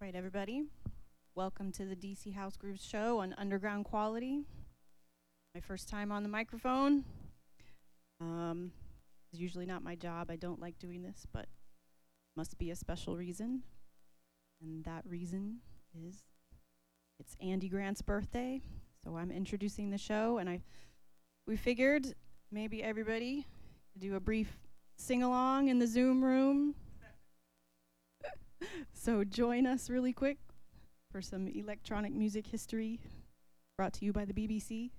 right, everybody. Welcome to the DC House Grooves show on underground quality. My first time on the microphone. Um, it's usually not my job. I don't like doing this, but must be a special reason. And that reason is it's Andy Grant's birthday, so I'm introducing the show and I we figured maybe everybody do a brief sing along in the Zoom room. So join us really quick for some electronic music history brought to you by the BBC.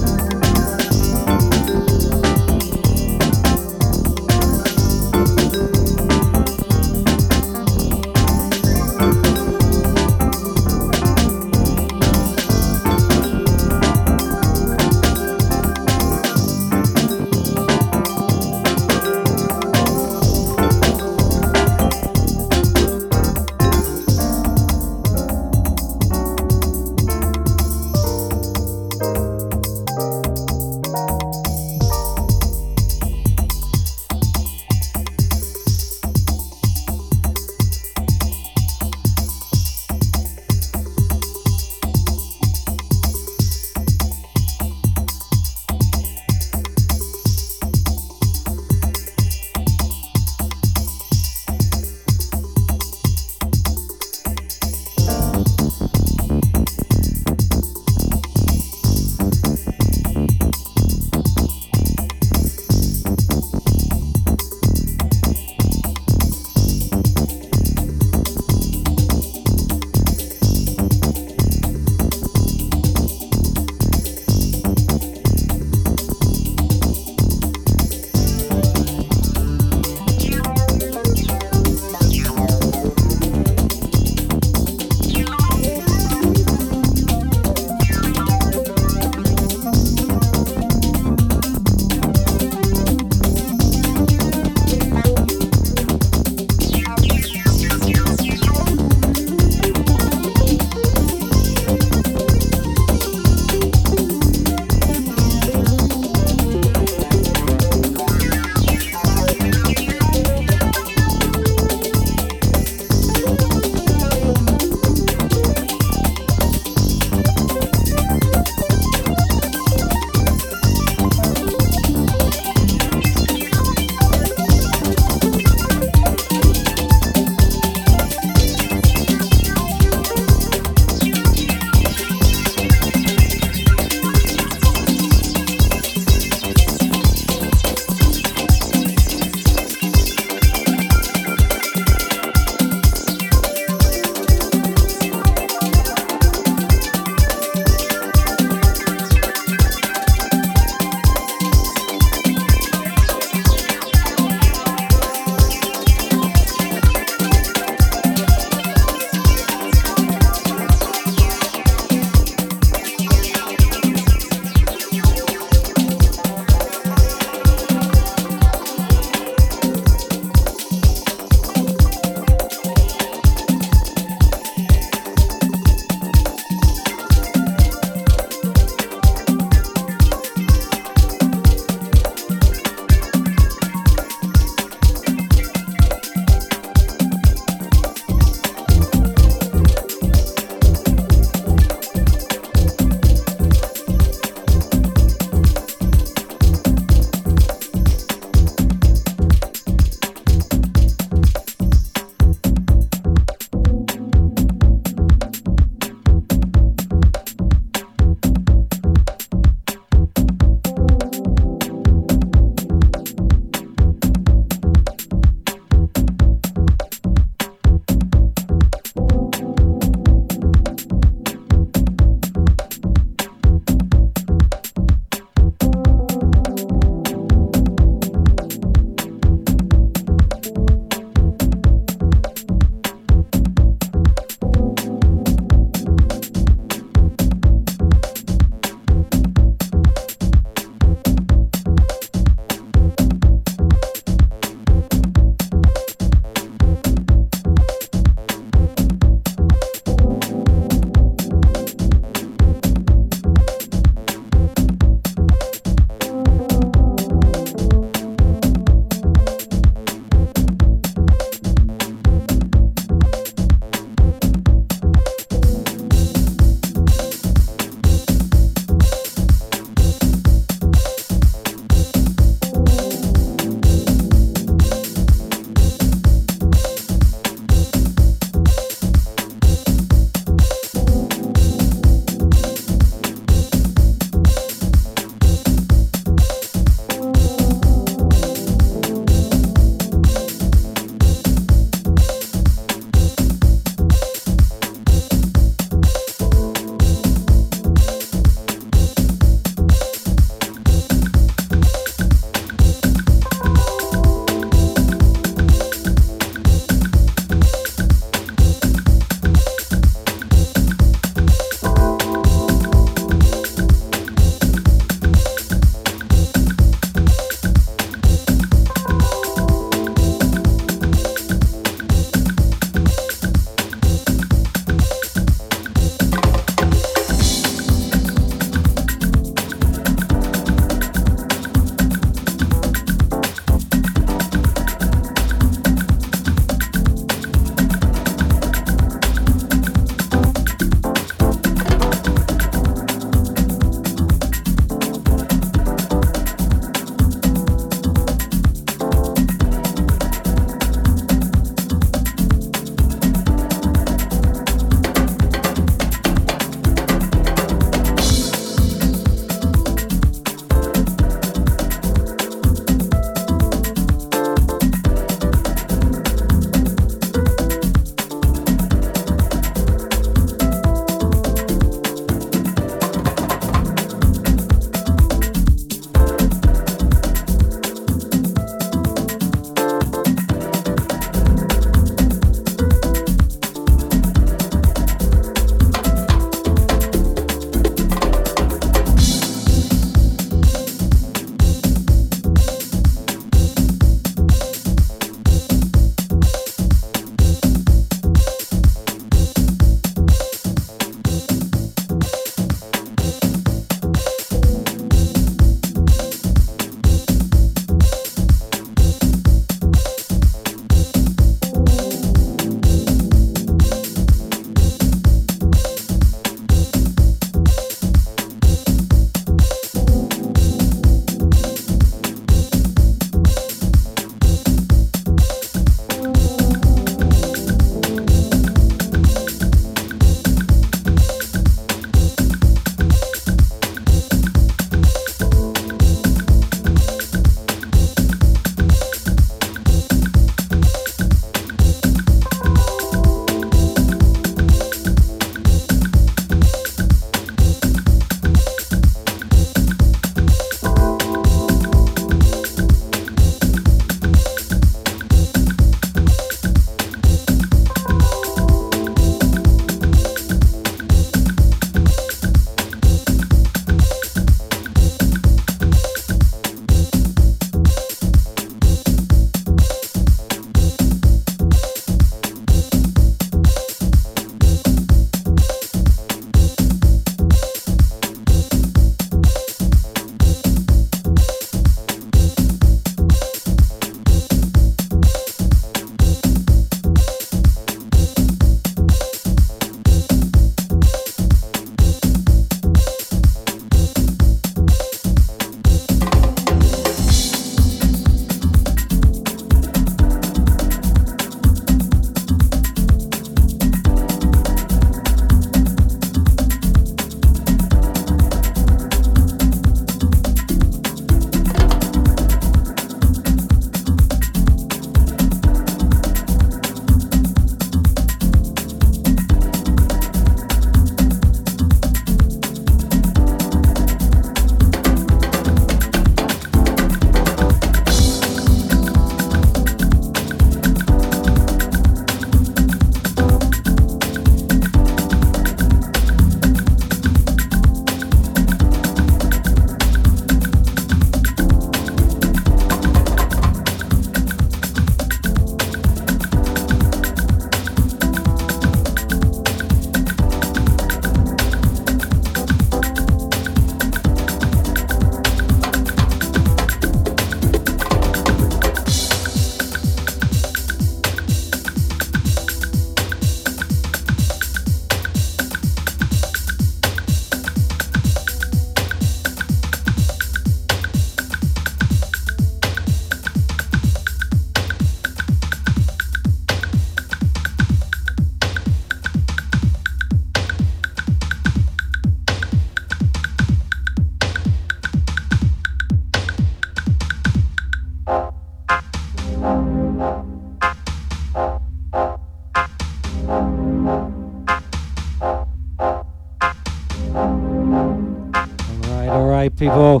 Right, people.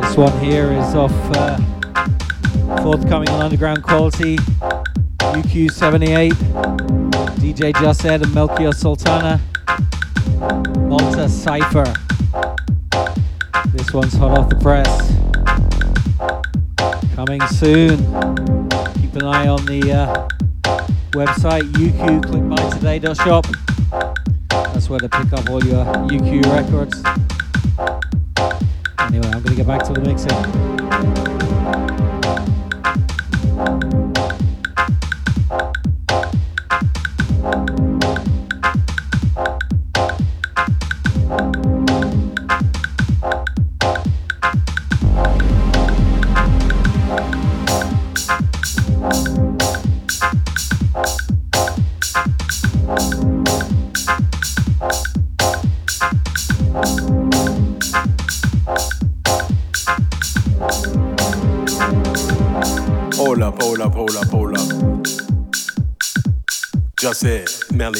This one here is off uh, forthcoming on Underground Quality, UQ78, DJ Jus-Ed and Melchior Sultana, Malta Cypher. This one's hot off the press. Coming soon. Keep an eye on the uh, website uqclickbytoday.shop. That's where to pick up all your UQ records. Anyway, I'm going to get back to the mixing.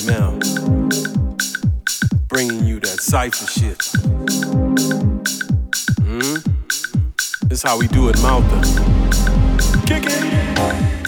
Mel. Bringing you that cypher shit. Hmm? This how we do it, Malta. Kick it!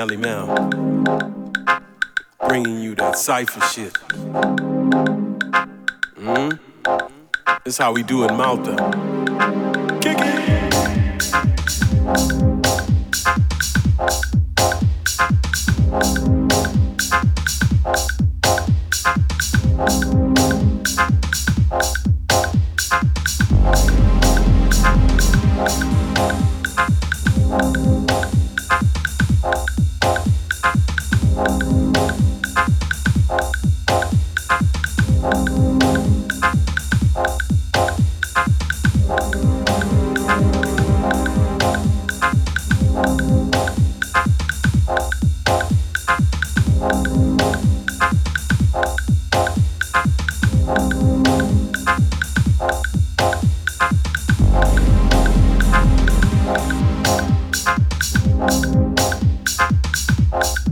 Melly Mel. Bringing you that cypher shit. Hmm? This how we do it, Malta. Bye.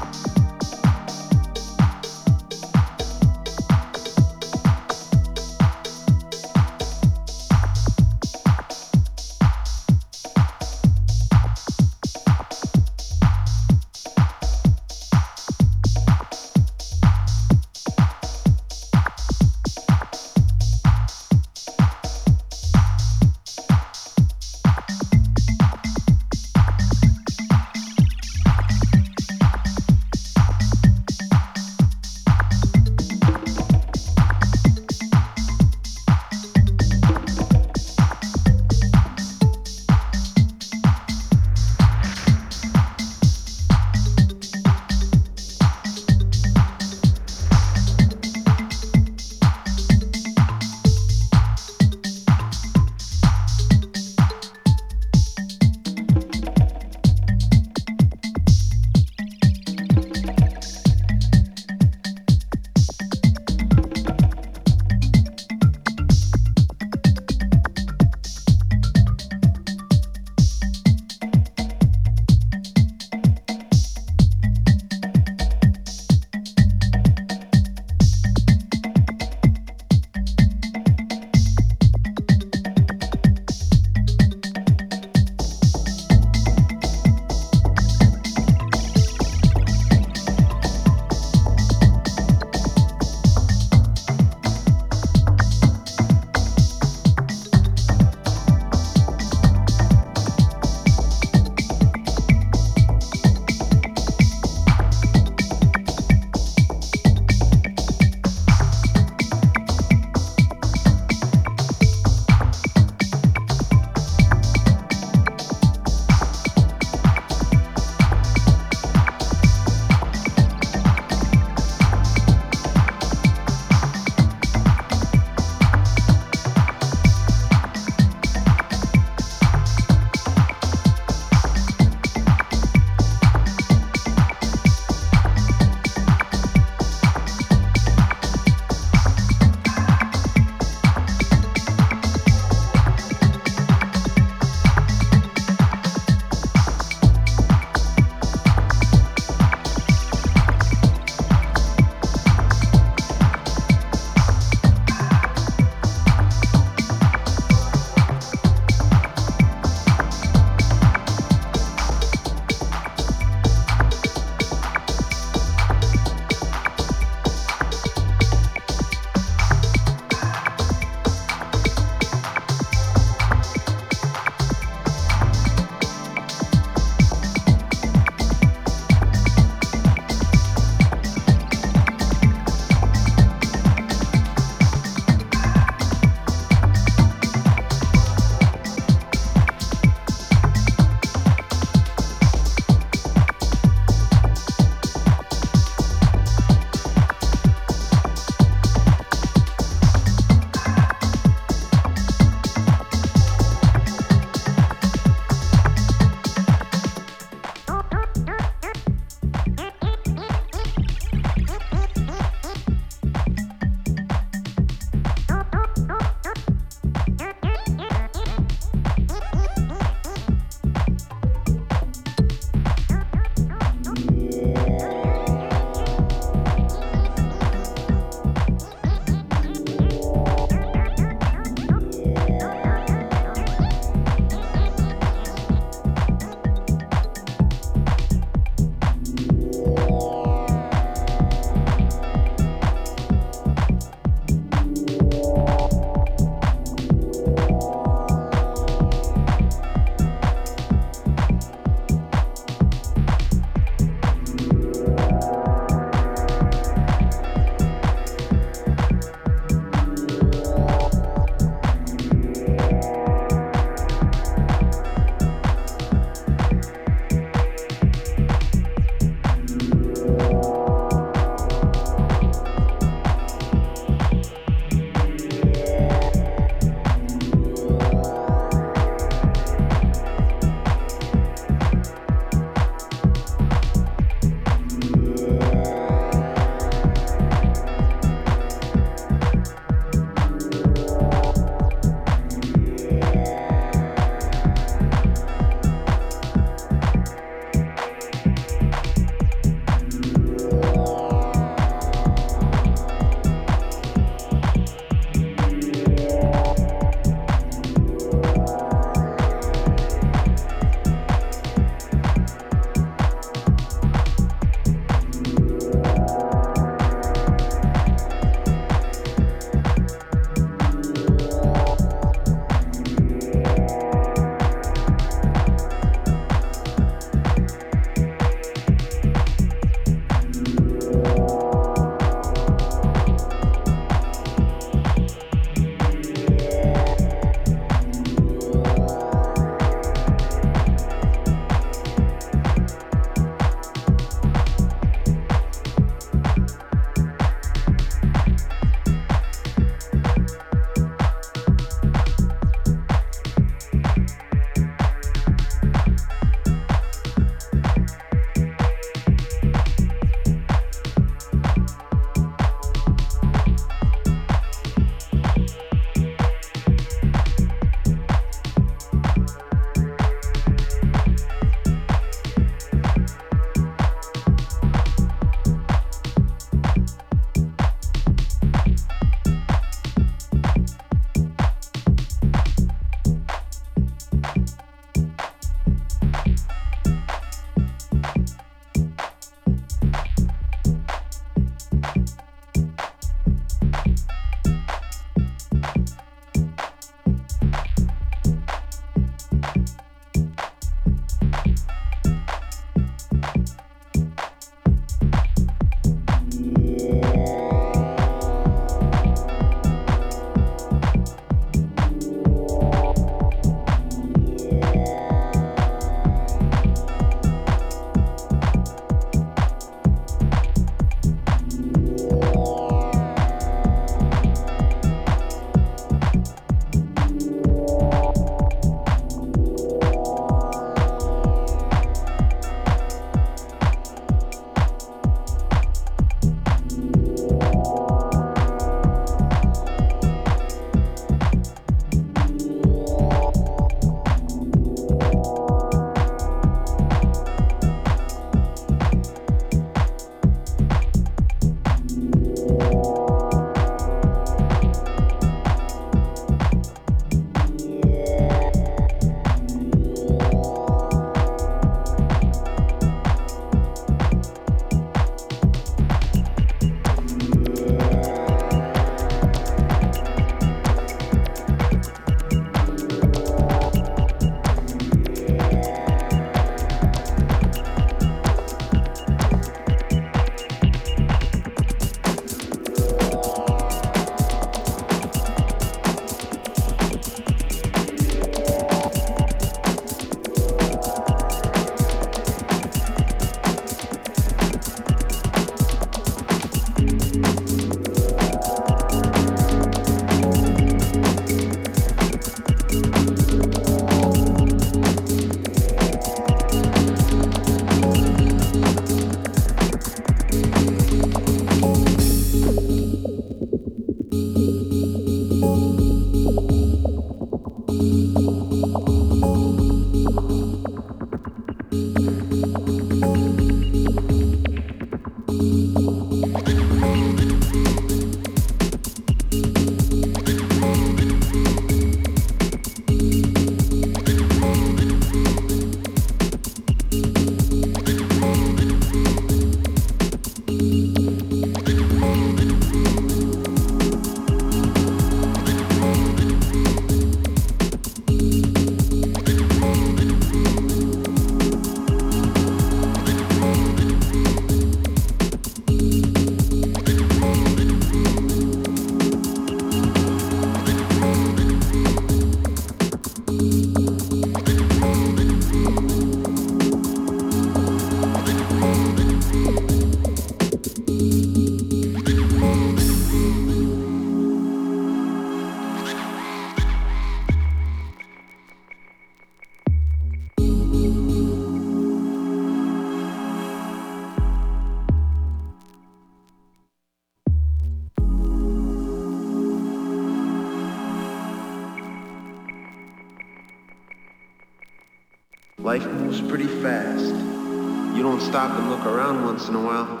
Once in a while,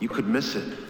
you could miss it.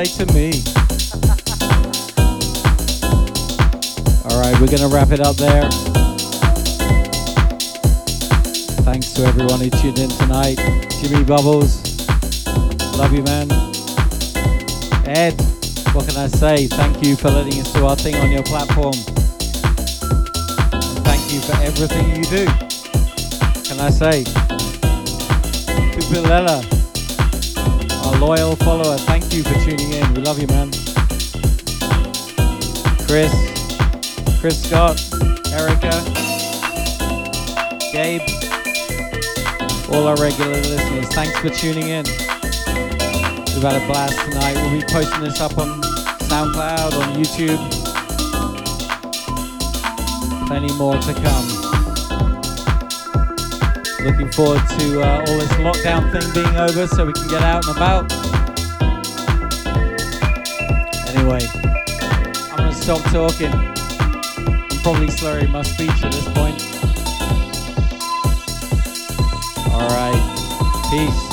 Birthday to me. all right, we're going to wrap it up there. Thanks to everyone who tuned in tonight. Jimmy Bubbles, love you, man. Ed, what can I say? Thank you for letting us do our thing on your platform. And thank you for everything you do. Can I say? Tupilela, our loyal follower, thank you for tuning in. We love you, man. Chris, Chris Scott, Erica, Gabe, all our regular listeners, thanks for tuning in. We've had a blast tonight. We'll be posting this up on SoundCloud, on YouTube. Plenty more to come. Looking forward to uh, all this lockdown thing being over so we can get out and about. Anyway, I'm going to stop talking. I'm probably slurring my speech at this point. All right. Peace.